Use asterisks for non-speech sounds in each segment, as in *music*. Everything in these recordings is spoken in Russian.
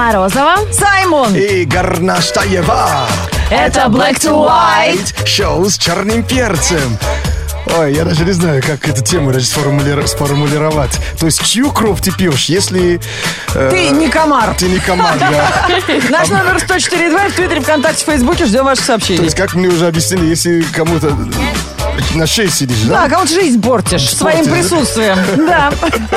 Морозова. Саймон. И Горнаштаева. Это Black to White. Шоу с черным перцем. Ой, я даже не знаю, как эту тему даже сформули- сформулировать. То есть, чью кровь ты пьешь, если... э, Ты не комар. Ты не комар, да. *laughs* Наш номер 104.2 в Твиттере, ВКонтакте, Фейсбуке. Ждем ваших То сообщений. есть, как мне уже объяснили, если кому-то на шее сидишь, Да, да? кому-то жизнь портишь своим присутствием. Да.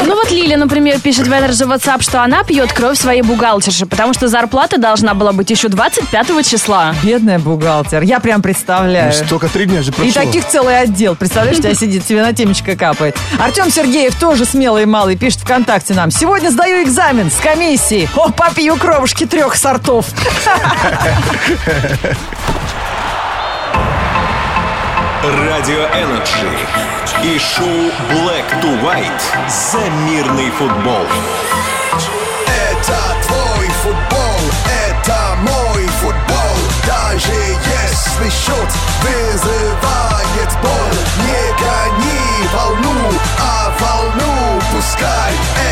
Ну вот Лиля, например, пишет в этот же WhatsApp, что она пьет кровь своей бухгалтерши, потому что зарплата должна была быть еще 25 числа. Бедная бухгалтер. Я прям представляю. Только три дня же прошло. И таких целый отдел. Представляешь, у тебя сидит, тебе на темечко капает. Артем Сергеев тоже смелый и малый пишет ВКонтакте нам. Сегодня сдаю экзамен с комиссии. О, попью кровушки трех сортов. Радио Energy и шоу Black to White за мирный футбол. Это твой футбол, это мой футбол Даже если счет вызывает боль Не гони волну, а волну пускай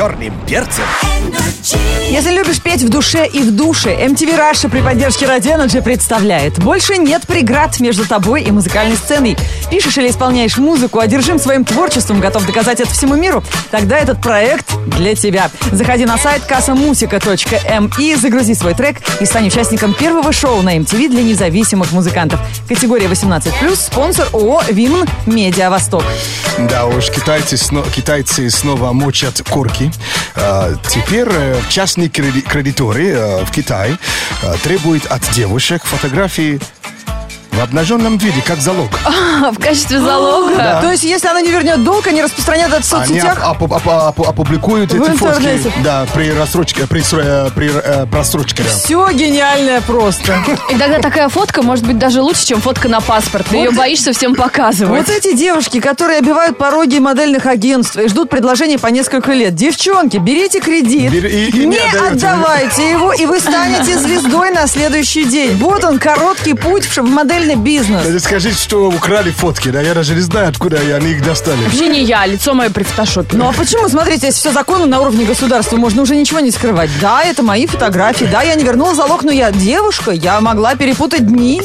черным перцем. Если любишь петь в душе и в душе, MTV Russia при поддержке Radio Energy представляет. Больше нет преград между тобой и музыкальной сценой. Пишешь или исполняешь музыку, одержим своим творчеством, готов доказать это всему миру? Тогда этот проект для тебя. Заходи на сайт kassamusica.mi, загрузи свой трек и стань участником первого шоу на MTV для независимых музыкантов. Категория 18+, спонсор ООО «Вимн Медиа Восток». Да уж, китайцы, сно- китайцы снова мочат корки. А, теперь э, частные креди- кредиторы э, в Китае э, требуют от девушек фотографии в обнаженном виде, как залог. *laughs* В качестве залога. То есть, если она не вернет долг, они распространят это в Они соцсетях? оп- оп- оп- оп- опубликуют В эти интернете. фотки да, при рассрочке, при, э, при э, просрочке. да. Все гениальное просто. И тогда такая фотка может быть даже лучше, чем фотка на паспорт. Ты ее боишься всем показывать. Вот эти девушки, которые обивают пороги модельных агентств и ждут предложений по несколько лет. Девчонки, берите кредит, Бери- и- и не не отдавайте его, и вы станете звездой на следующий день. Вот он, короткий путь в модельный бизнес. Даже Скажите, что украли фотки, да? Я даже не знаю, откуда они их достали. Вообще не я, лицо мое при фотошопе. Ну а почему, смотрите, если все законно на уровне государства, можно уже ничего не скрывать. Да, это мои фотографии, да, я не вернула залог, но я девушка, я могла перепутать дни.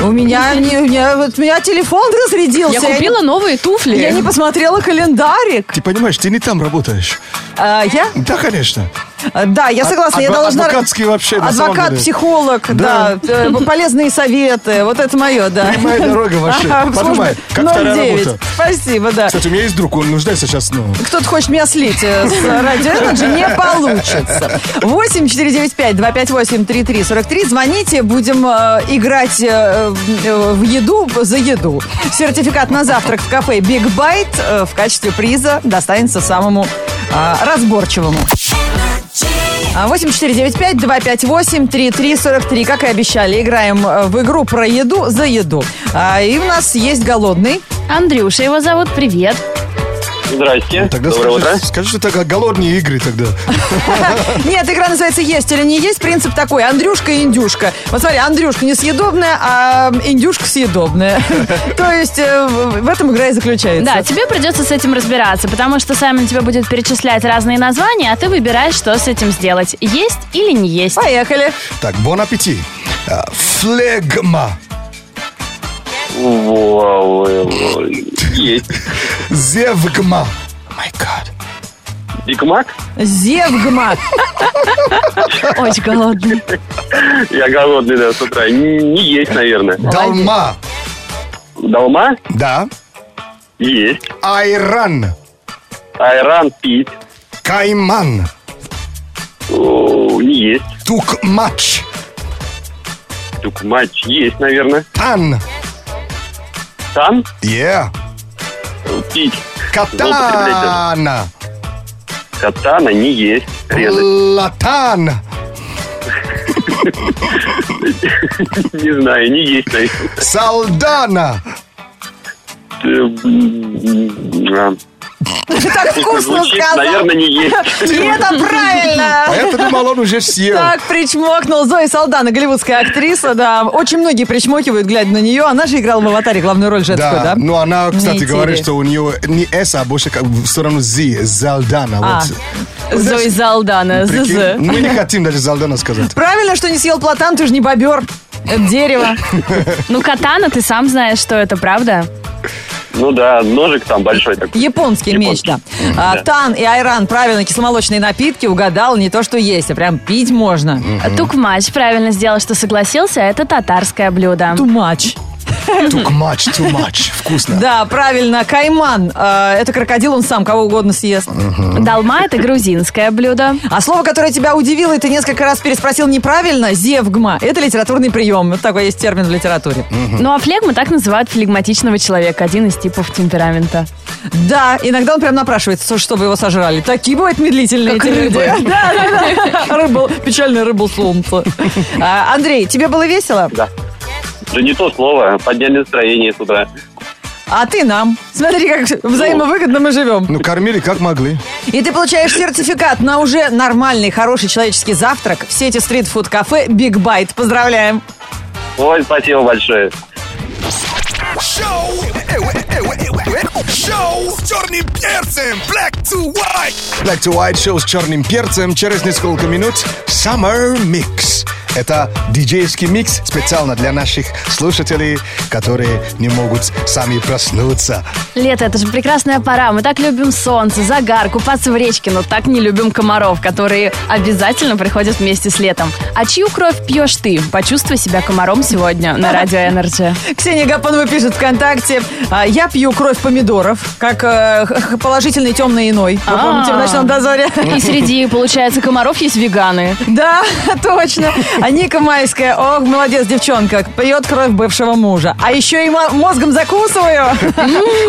У меня, не, у меня, вот у меня телефон разрядился. Я купила новые туфли. Я не посмотрела календарик. Ты понимаешь, ты не там работаешь. А, я? Да, конечно. А, Да, я согласна, я Адво- должна... адвокатский вообще, Адвокат, психолог, да, Да. э, полезные советы, вот это мое, да. *laughs* Прямая дорога вообще. Ага, Подумай, как вторая 09. работа. Спасибо, да. Кстати, у меня есть друг, он нуждается сейчас, ну... Кто-то хочет меня слить э, с радио Energy, не получится. 8 495 258 3343. Звоните, будем э, играть э, э, в еду за еду. Сертификат на завтрак в кафе Big Bite э, в качестве приза достанется самому э, разборчивому. А, 8495-258-3343. Как и обещали, играем э, в игру про еду за еду. А, И у нас есть голодный. Андрюша его зовут, привет. Здрасте. Тогда Доброе скажи, утро. скажи, что это голодные игры тогда. *laughs* Нет, игра называется «Есть или не есть». Принцип такой. Андрюшка и индюшка. Вот смотри, Андрюшка несъедобная, а индюшка съедобная. *laughs* То есть э, в этом игра и заключается. Да, тебе придется с этим разбираться, потому что Саймон тебе будет перечислять разные названия, а ты выбираешь, что с этим сделать. Есть или не есть. Поехали. Так, бон аппетит. А, Флегма. Вау, *laughs* Есть. Зевгма. My God. Биг Мак? Зевгма. Очень голодный. Я голодный, да, с утра. Не, не есть, наверное. Далма. Долма? Да. Есть. Айран. Айран пить? Кайман. О, не есть. Тукмач. Тукмач есть, наверное. Тан. Тан? Yeah. Пить. Катана. Катана не есть. Резать. Латан. Не знаю, не есть, наверное. А, Так вкусно Звучит, сказал. наверное, не есть. *laughs* И это правильно. А я-то думал, он уже съел. Так причмокнул Зоя Салдана, голливудская актриса, да. Очень многие причмокивают, глядя на нее. Она же играла в «Аватаре» главную роль женскую, да? ну она, кстати, говорит, что у нее не S, а больше как в сторону Z, Залдана. А. Вот. Зои Залдана, ЗЗ. Мы не хотим даже Залдана сказать. Правильно, что не съел платан, ты же не бобер. Это дерево. *laughs* Ну, катана, ты сам знаешь, что это, правда? Ну да, ножик там большой такой. Японский меч, да. А, Да. Тан и айран, правильно, кисломолочные напитки, угадал, не то, что есть, а прям пить можно. Тукмач правильно сделал, что согласился, это татарское блюдо. Much. Too much, too much. Вкусно. Да, правильно, кайман. а, это крокодил, он сам кого угодно съест. Долма это грузинское блюдо. А слово, которое тебя удивило, и ты несколько раз переспросил неправильно, зевгма. Это литературный прием. Вот такой есть термин в литературе. Ну а флегму так называют флегматичного человека, один из типов темперамента. Да, иногда он прям напрашивается, чтобы его сожрали. Такие бывают медлительные Как эти люди. рыбы. *laughs* Да, да, да. Рыба, печальная рыба солнца. *laughs* А, Андрей, тебе было весело? Да. Да не то слово, подняли настроение с утра. А ты нам. Смотри, как взаимовыгодно мы живем. Ну, кормили как могли. И ты получаешь сертификат на уже нормальный, хороший человеческий завтрак в сети стритфуд-кафе Big Bite. Поздравляем. Ой, спасибо большое. Шоу! Э, э, э, Шоу с черным перцем! Black to White! Black to White шоу с черным перцем. Через несколько минут Summer Mix. Это диджейский микс специально для наших слушателей, которые не могут сами проснуться. Лето это же прекрасная пора. Мы так любим солнце, загар, купаться в речке, но так не любим комаров, которые обязательно приходят вместе с летом. А чью кровь пьешь ты? Почувствуй себя комаром сегодня на Радио Energy. *laughs* Ксения Гапонова пишет ВКонтакте. «А, Я пью кровь помидоров, как э, положительный темный иной. Вы А. помните в «Ночном дозоре»? И среди, получается, комаров есть веганы. *laughs* Да, *laughs* точно. А Ника Майская, ох, молодец, девчонка, пьет кровь бывшего мужа. А еще и мо- мозгом закусываю.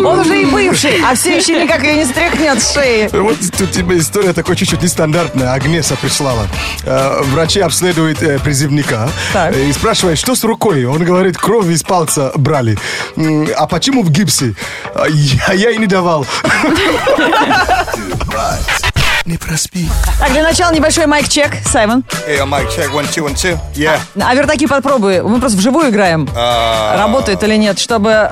Он уже и бывший, а все еще никак ее не стряхнет с шеи. Вот тут тебе история такой чуть-чуть нестандартная. Агнеса прислала. Э, врачи обследуют э, призывника и спрашивают, что с рукой? Он говорит, кровь из пальца брали. А почему в гипсе? А Я, я и не давал. *laughs* Не проспи. Так, для начала небольшой майк-чек, Саймон. Hey, mic check, one, two, one, two. Yeah. А вертаки попробуй. Мы просто вживую играем. А, Работает или нет, чтобы...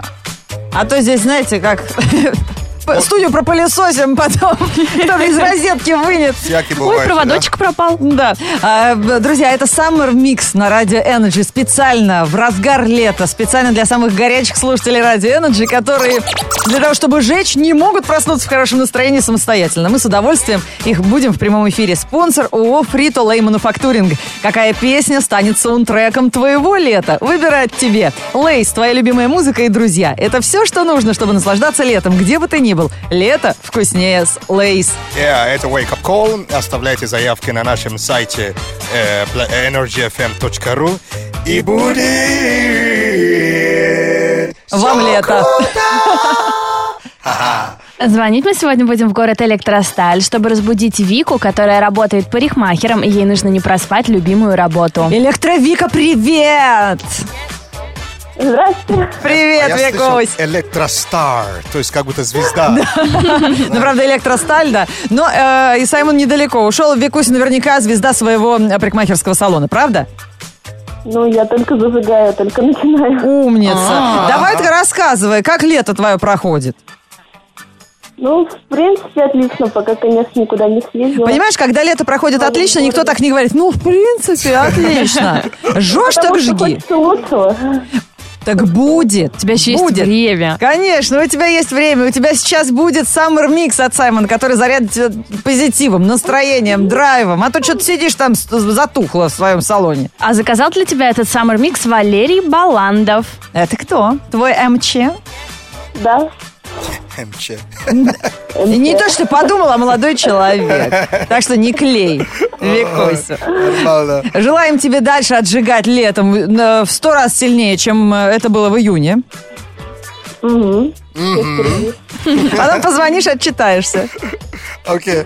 А то здесь, знаете, как... *laughs* Студию пропылесосим, *laughs* потом кто-то из розетки вынет. Всякий Ой, проводочек пропал. Да. А, друзья, это Summer Mix на Радио Energy. Специально в разгар лета. Специально для самых горячих слушателей Радио Energy, которые для того, чтобы жечь, не могут проснуться в хорошем настроении самостоятельно. Мы с удовольствием их будим в прямом эфире. Спонсор ООО Frito Lay Manufacturing. Какая песня станет саундтреком твоего лета? Выбирать тебе. Lay's, твоя любимая музыка и друзья. Это все, что нужно, чтобы наслаждаться летом, где бы ты ни был. Лето вкуснее с Lay's. Yeah, это Wake Up Call. Оставляйте заявки на нашем сайте э, bla- energyfm.ru и будет... Вам лето. *laughs* Звонить мы сегодня будем в город Электросталь, чтобы разбудить Вику, которая работает парикмахером, и ей нужно не проспать любимую работу. Электровика, привет! Здравствуйте. Привет, А Викусь! Электростар, то есть как будто звезда. Ну, правда, электросталь, да. Но э, и Саймон недалеко ушел. Викусь наверняка звезда своего э, парикмахерского салона, правда? Ну, я только зажигаю, только начинаю. Умница. А. Давай-ка рассказывай, как лето твое проходит. Ну, в принципе, отлично, пока, конечно, никуда не съездила. Понимаешь, когда лето проходит Ой, отлично, никто так не говорит. Ну, в принципе, отлично. *laughs* Жжешь, так жги. Так будет. У тебя еще есть Будет. время. Конечно, у тебя есть время. У тебя сейчас будет Summer Mix от Саймона, который зарядит тебя позитивом, настроением, драйвом. А то что ты сидишь там затухло в своем салоне. А заказал для тебя этот Summer Mix Валерий Баландов. Это кто? Твой МЧ? Да. МЧ. Не то, что подумала, а молодой человек. Так что не клей. Нормально. Желаем тебе дальше отжигать летом э, в сто раз сильнее, чем э, это было в июне. Угу. А нам позвонишь, отчитаешься. Окей.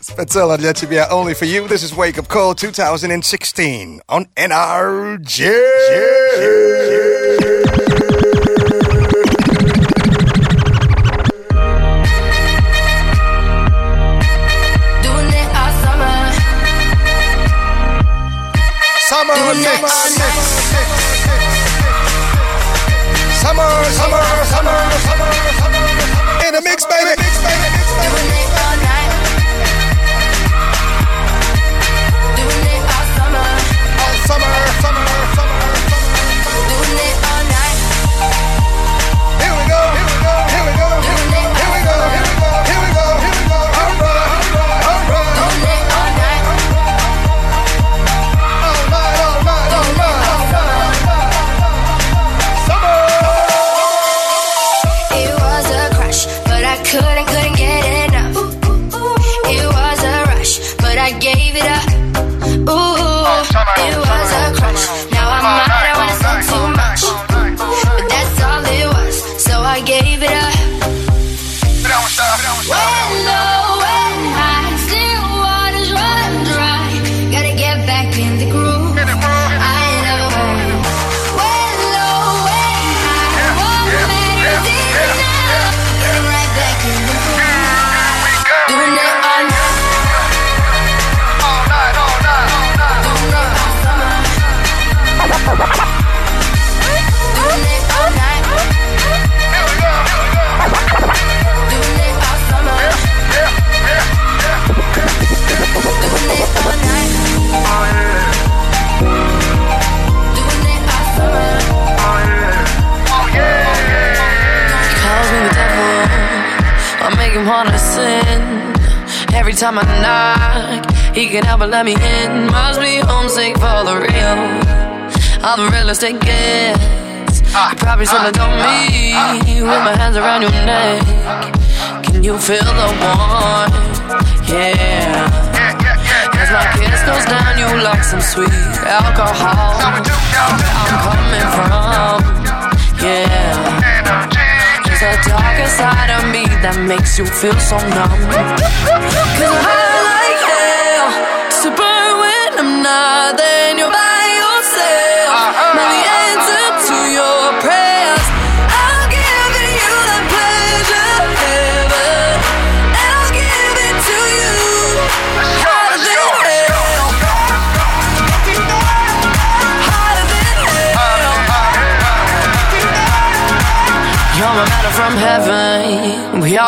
Специально для тебя, only for you. This is Wake Up Call 2016 on NRJ. summer, summer, summer, summer, summer, summer, summer, in a mix, baby. Gave it up. Ooh, oh, Every time I knock, he can help but let me in. Must be homesick for the real. I'm the realest it gets. You probably still adore me with my hands around your neck. Can you feel the warmth? Yeah. As my kiss goes down, you like some sweet alcohol. Where I'm coming from, yeah. There's a darker side of me that makes you feel so numb.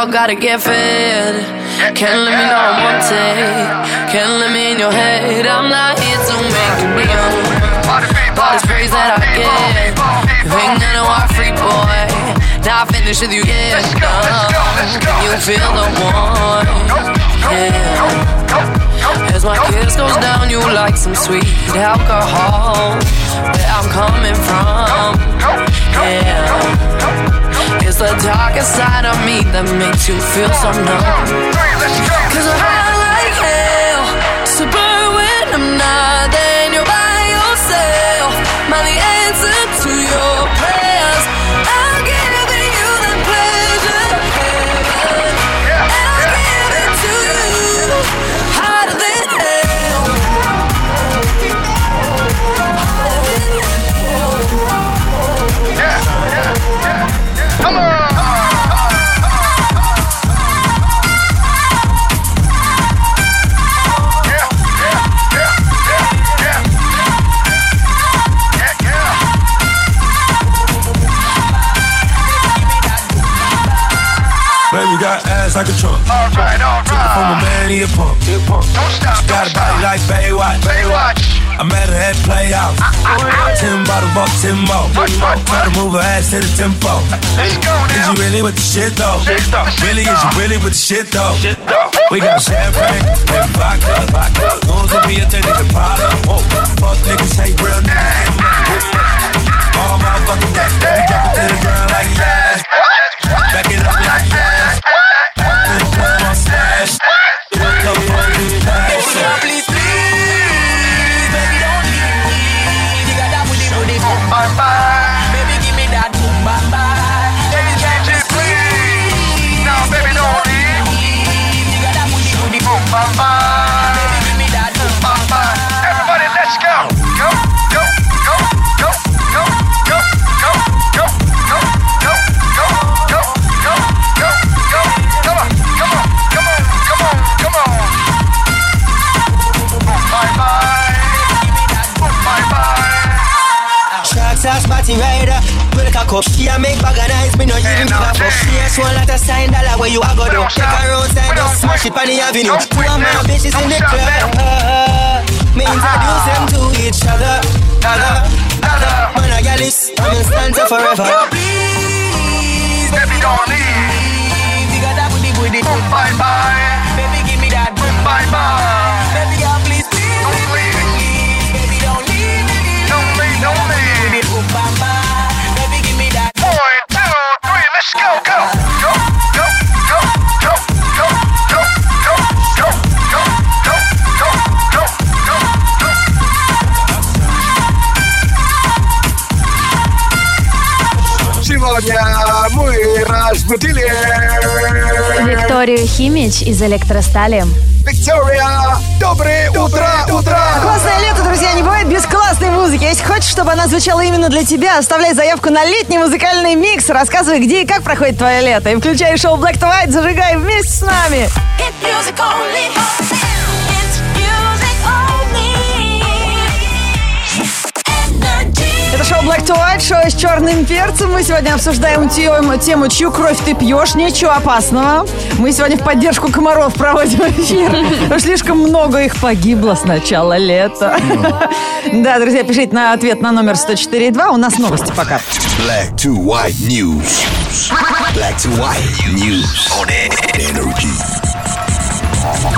All gotta get fed. Can't let me know I'm wanted. Can't let me in your head. I'm not here to make you kneel. All this praise that I get. You ain't gonna walk free, boy. Now I finish with you, yeah. Can you feel the warmth? Yeah. As my kiss goes down, you like some sweet alcohol. Where I'm coming from, yeah. The darker side of me that makes you feel so numb. Cause like a trunk. Alright, Took from a man, he a pump. He a pump. She got a body like Baywatch. Baywatch. I met her at Playhouse. Ah, ah, ah. Ten bottles, bought ten more. Try to move her ass to the tempo. Let's go Is now. you really with the shit though? Shit though. Really, is you really with the shit though? We got champagne and vodka. Goons will be a thing nigga Prada. Fuck niggas hate real niggas. All motherfucking day. We drop it to the ground like yes. Back it up With a cock up, she a make bag of nice, me no even give a fuck. She a show a lot of sign dollar where you a go do. Take her outside, just smash it on the avenue. Two of my bitches in the club. Me introduce them to each other. Other, other. Man, I got this. I'm in stanza forever. Please, baby, don't leave. You got that booty, booty. Bye, bye. Baby, give me that. Bye, bye. Baby, girl, let's go, go. Go, go, go, go, Сегодня мы разбудили Викторию Химич из электростали. Виктория. Доброе утро, утро. Классное лето, друзья, не бывает без классной музыки. Если хочешь, чтобы она звучала именно для тебя, оставляй заявку на летний музыкальный микс. Рассказывай, где и как проходит твое лето. И включай шоу Black to White, зажигай вместе с нами. Это шоу Black to White, шоу с черным перцем. Мы сегодня обсуждаем тему, тему «Чью кровь ты пьешь?» Ничего опасного. Мы сегодня в поддержку комаров проводим эфир. Слишком много их погибло с начала лета. Да, друзья, пишите на ответ на номер 104.2. У нас новости пока. Black to white news. Black to white news on energy.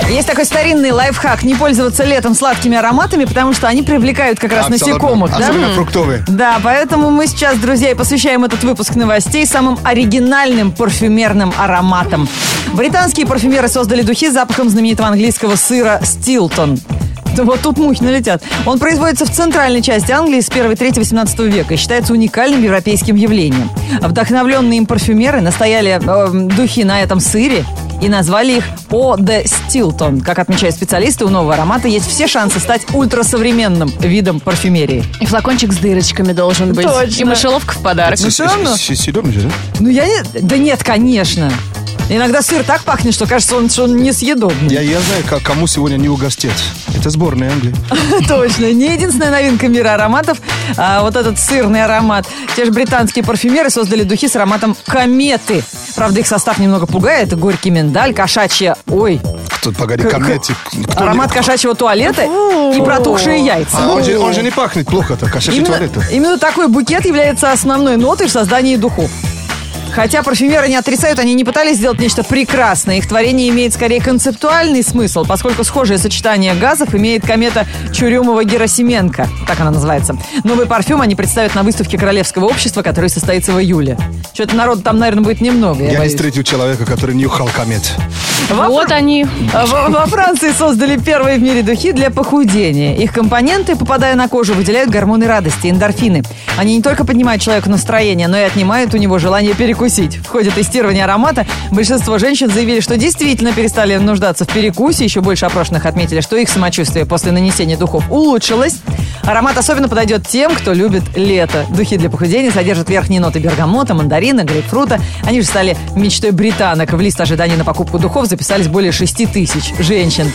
Есть такой старинный лайфхак не пользоваться летом сладкими ароматами, потому что они привлекают как раз Абсолютно. насекомых. да? Особенно фруктовые. Да, поэтому мы сейчас, друзья, и посвящаем этот выпуск новостей самым оригинальным парфюмерным ароматам. Британские парфюмеры создали духи с запахом знаменитого английского сыра «Стилтон». Вот тут мухи налетят. Он производится в центральной части Англии с 1-3 18 века и считается уникальным европейским явлением. Вдохновленные им парфюмеры настояли э, духи на этом сыре и назвали их О де Стилтон. Как отмечают специалисты, у нового аромата есть все шансы стать ультрасовременным видом парфюмерии. И флакончик с дырочками должен быть. Точно. И мышеловка в подарок. Ну, всё равно. Съедобно же, да? Ну, я не... Да нет, конечно. Иногда сыр так пахнет, что кажется, он, что он несъедобный. Я, я знаю, как, кому сегодня не угостить. Это сборная Англии. *laughs* Точно. Не единственная новинка мира ароматов. а вот этот сырный аромат. Те же британские парфюмеры создали духи с ароматом кометы. Правда, их состав немного пугает. Горький миндаль, кошачья... Ой, Кто, погоди, К- кометик. Кто аромат не- кошачьего туалета и протухшие яйца. А, он, же, он же не пахнет плохо-то, кошачий Именно, туалет. именно такой букет является основной нотой в создании духов. Хотя парфюмеры не отрицают, они не пытались сделать нечто прекрасное. Их творение имеет скорее концептуальный смысл, поскольку схожее сочетание газов имеет комета Чурюмова-Герасименко. Так она называется. Новый парфюм они представят на выставке Королевского общества, которая состоится в июле. Что-то народу там, наверное, будет немного. Я Я не встретил человека, который нюхал комет. Вот они. А Во, во Франции создали первые в мире духи для похудения. Их компоненты, попадая на кожу, выделяют гормоны радости, эндорфины. Они не только поднимают человеку настроение, но и отнимают у него желание перекусить. В ходе тестирования аромата большинство женщин заявили, что действительно перестали нуждаться в перекусе. Еще больше опрошенных отметили, что их самочувствие после нанесения духов улучшилось. Аромат особенно подойдет тем, кто любит лето. Духи для похудения содержат верхние ноты бергамота, мандарина, грейпфрута. Они же стали мечтой британок. В лист ожиданий на покупку духов записались более 6 тысяч женщин.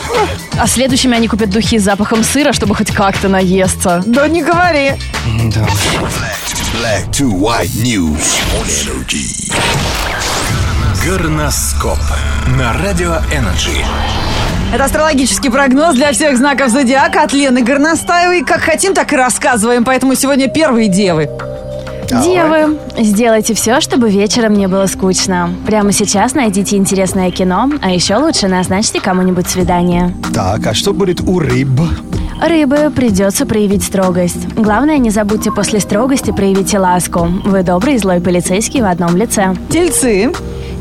А следующими они купят духи с запахом сыра, чтобы хоть как-то наесться. Да не говори. Да. Black to white news on energy. Горноскоп на Радио Energy. Это астрологический прогноз для всех знаков зодиака от Лены Горностаевой. Как хотим, так и рассказываем. Поэтому сегодня первые девы. Девы, сделайте все, чтобы вечером не было скучно. Прямо сейчас найдите интересное кино, а еще лучше назначьте кому-нибудь свидание. Так, а что будет у рыб? Рыбы придется проявить строгость. Главное, не забудьте после строгости проявить и ласку. Вы добрый и злой полицейский в одном лице. Тельцы.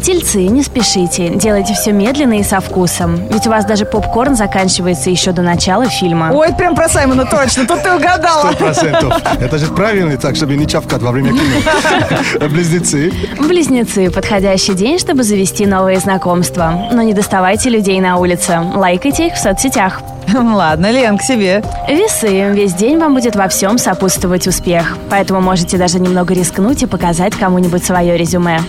Тельцы, не спешите. Делайте все медленно и со вкусом. Ведь у вас даже попкорн заканчивается еще до начала фильма. Ой, это прям про Саймона точно. Тут ты угадала. Сто процентов. Это же правильно, так, чтобы не чавкать во время кино. *laughs* Близнецы. Близнецы – подходящий день, чтобы завести новые знакомства. Но не доставайте людей на улице. Лайкайте их в соцсетях. Ладно, Лен, к себе. Весы. Весь день вам будет во всем сопутствовать успех. Поэтому можете даже немного рискнуть и показать кому-нибудь свое резюме.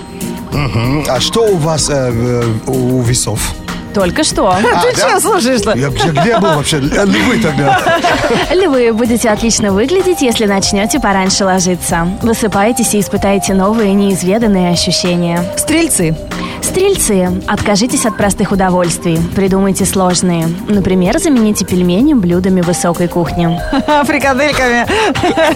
Мгм. А что у вас э, э, у весов? Только что. *laughs* Ты да? что слушаешь-то? Я, я где был вообще? Львы тогда. *laughs* Львы будете отлично выглядеть, если начнете пораньше ложиться. Высыпаетесь и испытаете новые неизведанные ощущения. Стрельцы. Стрельцы, откажитесь от простых удовольствий. Придумайте сложные. Например, замените пельмени блюдами высокой кухни. *laughs* Фрикадельками.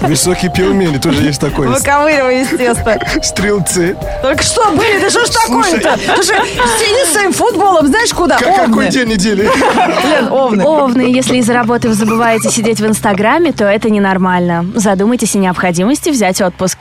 Высокие пельмени тоже есть такой. Выковыривая из теста. Стрелцы. Только что были? Да что ж такое-то? Слушай, сиди с своим футболом, знаешь куда? Как- какой день недели? *laughs* Лен, овны. Овны, если из-за работы вы забываете сидеть в Инстаграме, то это ненормально. Задумайтесь о необходимости взять отпуск.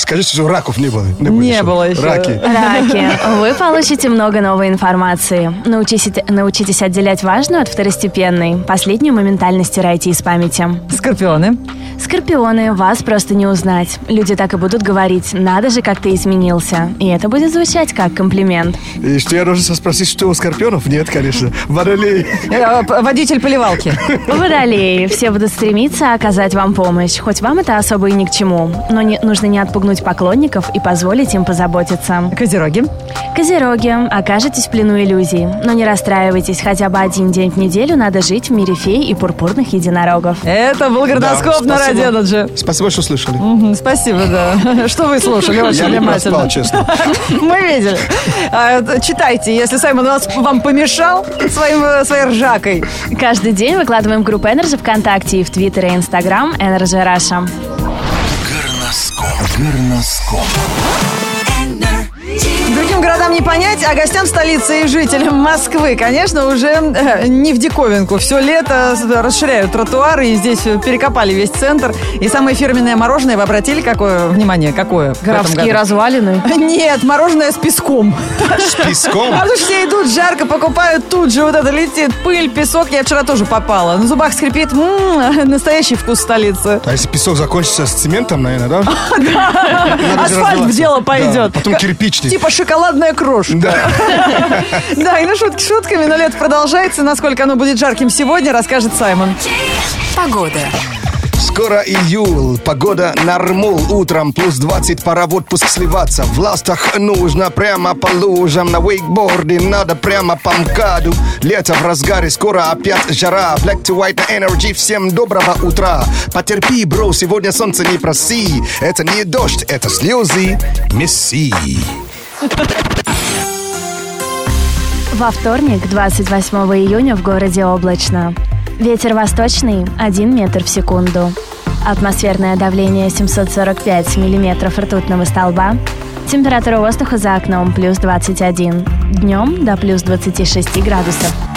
Скажите, что раков не было. Не было еще. Раки. Раки. *laughs* Вы получите много новой информации. Научитесь, научитесь отделять важную от второстепенной. Последнюю моментально стирайте из памяти. Скорпионы. Скорпионы, вас просто не узнать. Люди так и будут говорить, надо же, как ты изменился. И это будет звучать как комплимент. И что я должен спросить, что у скорпионов? Нет, конечно. Водолей. Э, п- Водитель поливалки. *laughs* Водолеи, все будут стремиться оказать вам помощь. Хоть вам это особо и ни к чему. Но не, нужно не отпугнуть поклонников и позволить им позаботиться. Козероги. Козероги, окажетесь в плену иллюзий. Но не расстраивайтесь, хотя бы один день в неделю надо жить в мире фей и пурпурных единорогов. Это был городоскоп на спасибо. Радио. Спасибо, что слышали. Мгм, Спасибо, да. *laughs* Что вы слушали? Очень Я не внимательно. проспал, честно. *laughs* Мы видели. А, Читайте, если Саймон вас, вам помешал своим, э, своей ржакой. Каждый день выкладываем группу Energy ВКонтакте и в Твиттер и Инстаграм Energy Russia. Горноскоп. Горноскоп. Другим городам не понять, а гостям столицы и жителям Москвы, конечно, уже э, не в диковинку. Все лето с- расширяют тротуары, и здесь э, перекопали весь центр. И самое фирменное мороженое, вы обратили какое внимание? Какое? году? развалины. *laughs* Нет, мороженое с песком. С песком? А то все идут жарко, покупают тут же, вот это летит пыль, песок. Я вчера тоже попала. На зубах скрипит. М, *laughs* настоящий вкус столицы. А если песок закончится с цементом, наверное, да? *laughs* Асфальт в дело пойдет. Потом кирпичный. Типа шоколадная крошка. Да. *laughs* Да, и ну шутки шутками, но лето продолжается. Насколько оно будет жарким сегодня, расскажет Саймон. Погода. Скоро июль, погода нормул Утром плюс 20, пора в отпуск сливаться В ластах нужно прямо по лужам На вейкборде надо прямо по МКАДу Лето в разгаре, скоро опять жара Black to white на energy, всем доброго утра Потерпи, бро, сегодня солнце не проси Это не дождь, это слезы Месси Во вторник, 28 июня, в городе облачно. Ветер восточный 1 метр в секунду. Атмосферное давление 745 миллиметров ртутного столба. Температура воздуха за окном плюс 21. Днем до плюс 26 градусов.